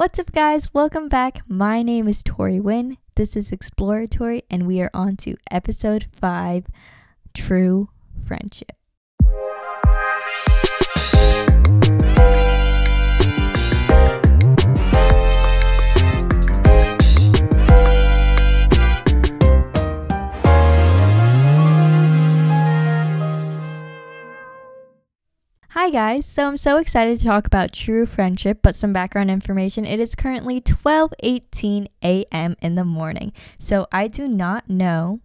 What's up, guys? Welcome back. My name is Tori Wynn. This is Exploratory, and we are on to episode 5 True Friendship. Guys, so I'm so excited to talk about true friendship, but some background information. It is currently 12:18 a.m. in the morning. So I do not know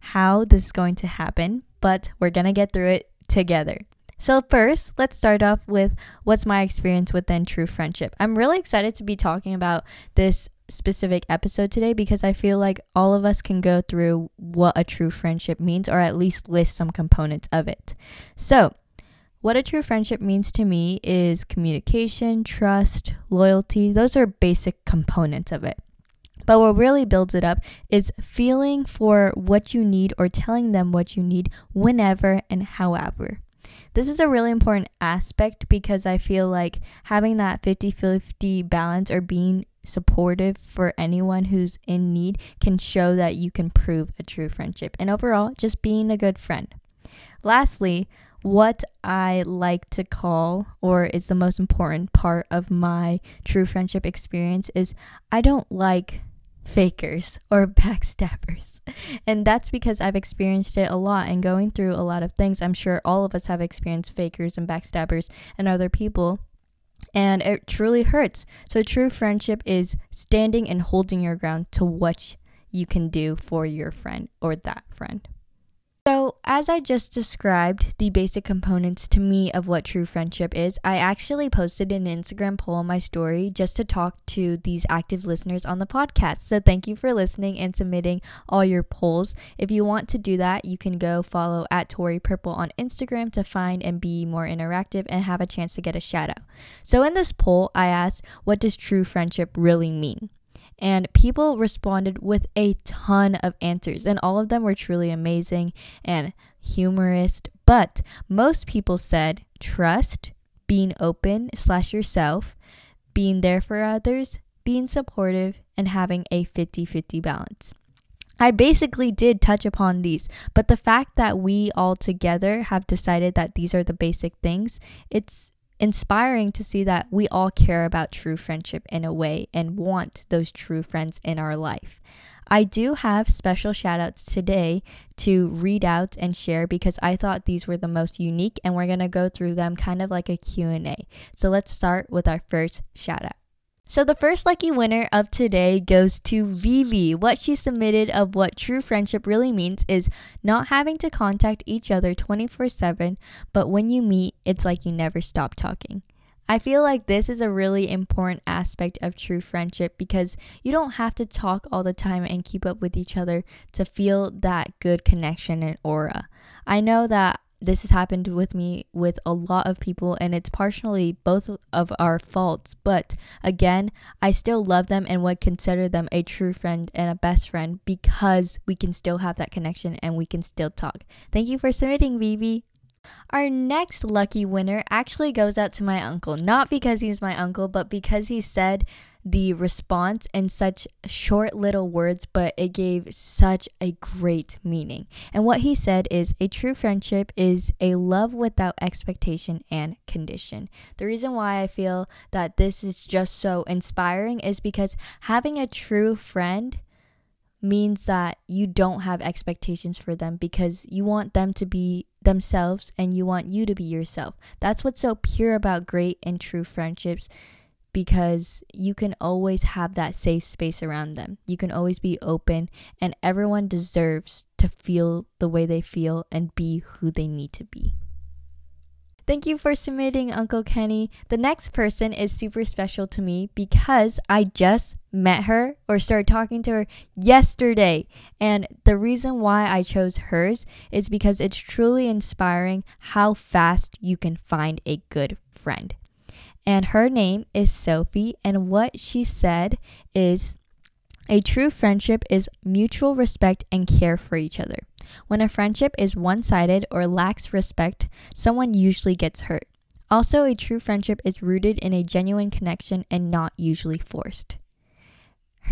how this is going to happen, but we're going to get through it together. So first, let's start off with what's my experience within true friendship. I'm really excited to be talking about this specific episode today because I feel like all of us can go through what a true friendship means or at least list some components of it. So, what a true friendship means to me is communication, trust, loyalty. Those are basic components of it. But what really builds it up is feeling for what you need or telling them what you need whenever and however. This is a really important aspect because I feel like having that 50 50 balance or being supportive for anyone who's in need can show that you can prove a true friendship. And overall, just being a good friend. Lastly, what I like to call, or is the most important part of my true friendship experience, is I don't like fakers or backstabbers. And that's because I've experienced it a lot and going through a lot of things. I'm sure all of us have experienced fakers and backstabbers and other people. And it truly hurts. So, true friendship is standing and holding your ground to what you can do for your friend or that friend. So, as I just described the basic components to me of what true friendship is, I actually posted an Instagram poll on my story just to talk to these active listeners on the podcast. So, thank you for listening and submitting all your polls. If you want to do that, you can go follow at Tori Purple on Instagram to find and be more interactive and have a chance to get a shout out. So, in this poll, I asked, What does true friendship really mean? And people responded with a ton of answers and all of them were truly amazing and humorous. But most people said trust being open slash yourself being there for others being supportive and having a 50-50 balance. I basically did touch upon these, but the fact that we all together have decided that these are the basic things, it's inspiring to see that we all care about true friendship in a way and want those true friends in our life. I do have special shout outs today to read out and share because I thought these were the most unique and we're going to go through them kind of like a Q&A. So let's start with our first shout out. So the first lucky winner of today goes to Vivi. What she submitted of what true friendship really means is not having to contact each other 24/7, but when you meet, it's like you never stop talking. I feel like this is a really important aspect of true friendship because you don't have to talk all the time and keep up with each other to feel that good connection and aura. I know that this has happened with me with a lot of people and it's partially both of our faults but again i still love them and would consider them a true friend and a best friend because we can still have that connection and we can still talk. Thank you for submitting vivi. Our next lucky winner actually goes out to my uncle, not because he's my uncle, but because he said the response in such short little words, but it gave such a great meaning. And what he said is a true friendship is a love without expectation and condition. The reason why I feel that this is just so inspiring is because having a true friend means that you don't have expectations for them because you want them to be themselves and you want you to be yourself. That's what's so pure about great and true friendships because you can always have that safe space around them. You can always be open, and everyone deserves to feel the way they feel and be who they need to be. Thank you for submitting, Uncle Kenny. The next person is super special to me because I just met her or started talking to her yesterday. And the reason why I chose hers is because it's truly inspiring how fast you can find a good friend. And her name is Sophie, and what she said is a true friendship is mutual respect and care for each other. When a friendship is one sided or lacks respect, someone usually gets hurt. Also, a true friendship is rooted in a genuine connection and not usually forced.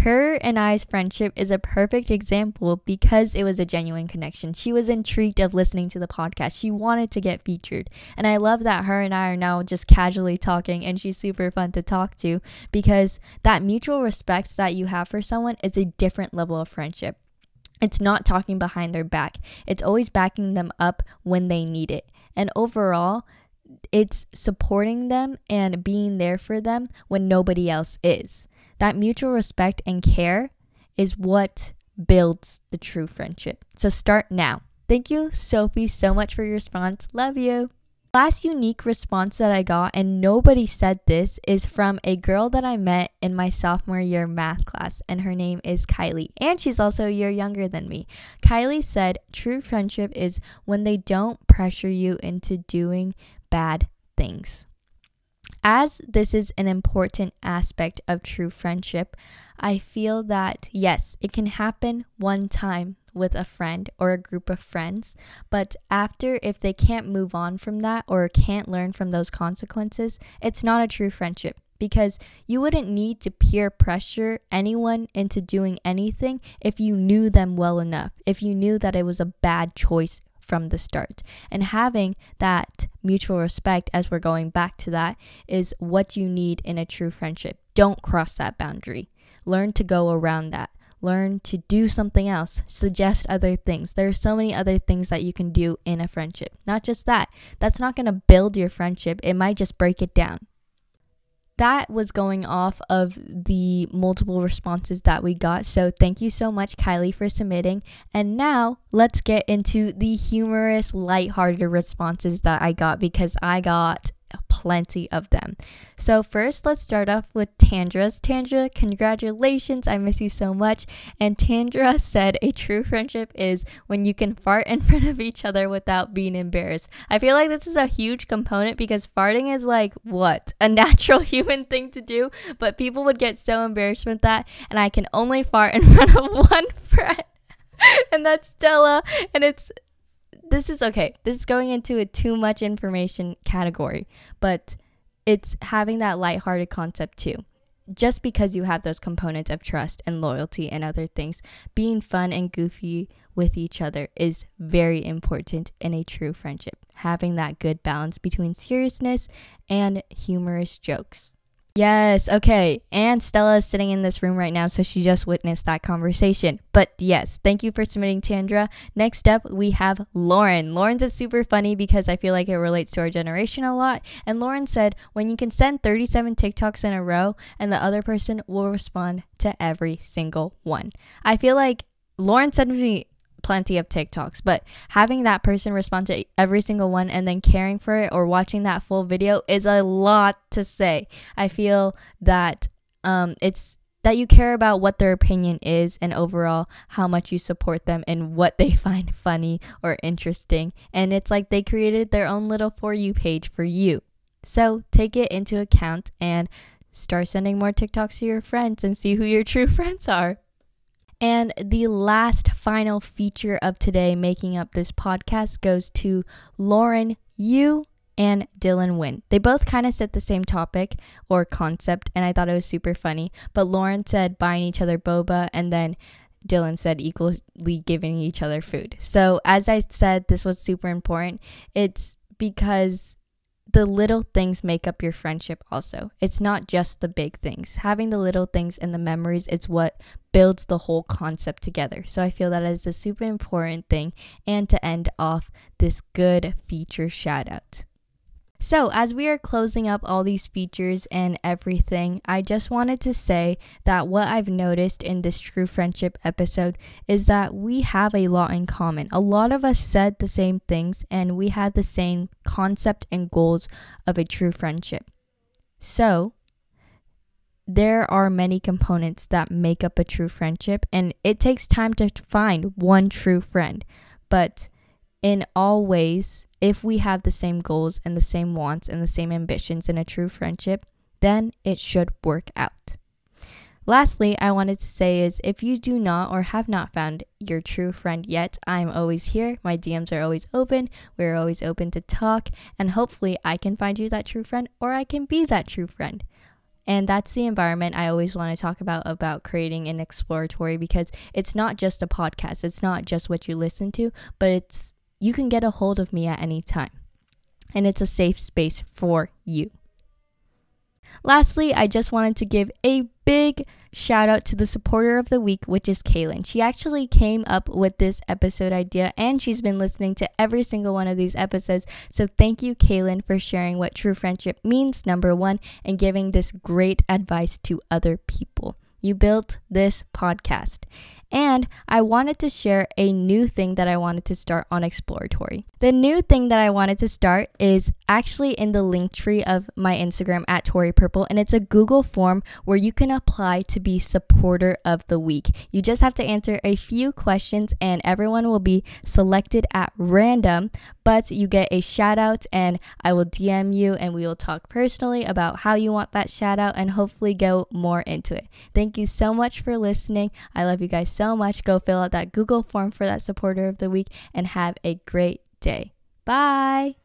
Her and I's friendship is a perfect example because it was a genuine connection. She was intrigued of listening to the podcast. She wanted to get featured. And I love that her and I are now just casually talking and she's super fun to talk to because that mutual respect that you have for someone is a different level of friendship. It's not talking behind their back. It's always backing them up when they need it. And overall, it's supporting them and being there for them when nobody else is. That mutual respect and care is what builds the true friendship. So start now. Thank you, Sophie, so much for your response. Love you. Last unique response that I got, and nobody said this, is from a girl that I met in my sophomore year math class, and her name is Kylie, and she's also a year younger than me. Kylie said, True friendship is when they don't pressure you into doing bad things. As this is an important aspect of true friendship, I feel that yes, it can happen one time with a friend or a group of friends, but after, if they can't move on from that or can't learn from those consequences, it's not a true friendship because you wouldn't need to peer pressure anyone into doing anything if you knew them well enough, if you knew that it was a bad choice from the start. And having that mutual respect, as we're going back to that, is what you need in a true friendship. Don't cross that boundary. Learn to go around that. Learn to do something else. Suggest other things. There are so many other things that you can do in a friendship. Not just that. That's not going to build your friendship, it might just break it down that was going off of the multiple responses that we got. So thank you so much, Kylie, for submitting. And now let's get into the humorous, lighthearted responses that I got because I got plenty of them. So, first, let's start off with Tandra's. Tandra, congratulations. I miss you so much. And Tandra said a true friendship is when you can fart in front of each other without being embarrassed. I feel like this is a huge component because farting is like what? A natural human thing to do, but people would get so embarrassed with that. And I can only fart in front of one friend. and that's Stella. And it's this is okay. This is going into a too much information category, but it's having that lighthearted concept too. Just because you have those components of trust and loyalty and other things, being fun and goofy with each other is very important in a true friendship. Having that good balance between seriousness and humorous jokes. Yes, okay. And Stella is sitting in this room right now, so she just witnessed that conversation. But yes, thank you for submitting, Tandra. Next up, we have Lauren. Lauren's is super funny because I feel like it relates to our generation a lot. And Lauren said, when you can send 37 TikToks in a row and the other person will respond to every single one. I feel like Lauren sent me plenty of TikToks, but having that person respond to every single one and then caring for it or watching that full video is a lot to say. I feel that um, it's that you care about what their opinion is and overall how much you support them and what they find funny or interesting. And it's like they created their own little For You page for you. So take it into account and start sending more TikToks to your friends and see who your true friends are. And the last final feature of today making up this podcast goes to Lauren Yu and Dylan Win. They both kind of said the same topic or concept, and I thought it was super funny. But Lauren said buying each other boba, and then Dylan said equally giving each other food. So, as I said, this was super important. It's because the little things make up your friendship also. It's not just the big things. Having the little things and the memories it's what builds the whole concept together. So I feel that is a super important thing and to end off this good feature shout out. So, as we are closing up all these features and everything, I just wanted to say that what I've noticed in this True Friendship episode is that we have a lot in common. A lot of us said the same things and we had the same concept and goals of a true friendship. So, there are many components that make up a true friendship, and it takes time to find one true friend. But in all ways, if we have the same goals and the same wants and the same ambitions in a true friendship, then it should work out. Lastly, I wanted to say is if you do not or have not found your true friend yet, I'm always here. My DMs are always open. We're always open to talk, and hopefully, I can find you that true friend or I can be that true friend. And that's the environment I always want to talk about about creating an exploratory because it's not just a podcast. It's not just what you listen to, but it's you can get a hold of me at any time. And it's a safe space for you. Lastly, I just wanted to give a big shout out to the supporter of the week, which is Kaylin. She actually came up with this episode idea and she's been listening to every single one of these episodes. So thank you, Kaylin, for sharing what true friendship means, number one, and giving this great advice to other people. You built this podcast. And I wanted to share a new thing that I wanted to start on Exploratory. The new thing that I wanted to start is actually in the link tree of my Instagram at Tori Purple, and it's a Google form where you can apply to be supporter of the week. You just have to answer a few questions, and everyone will be selected at random, but you get a shout out, and I will DM you, and we will talk personally about how you want that shout out and hopefully go more into it. Thank you so much for listening. I love you guys so much. Go fill out that Google form for that supporter of the week and have a great day. Bye.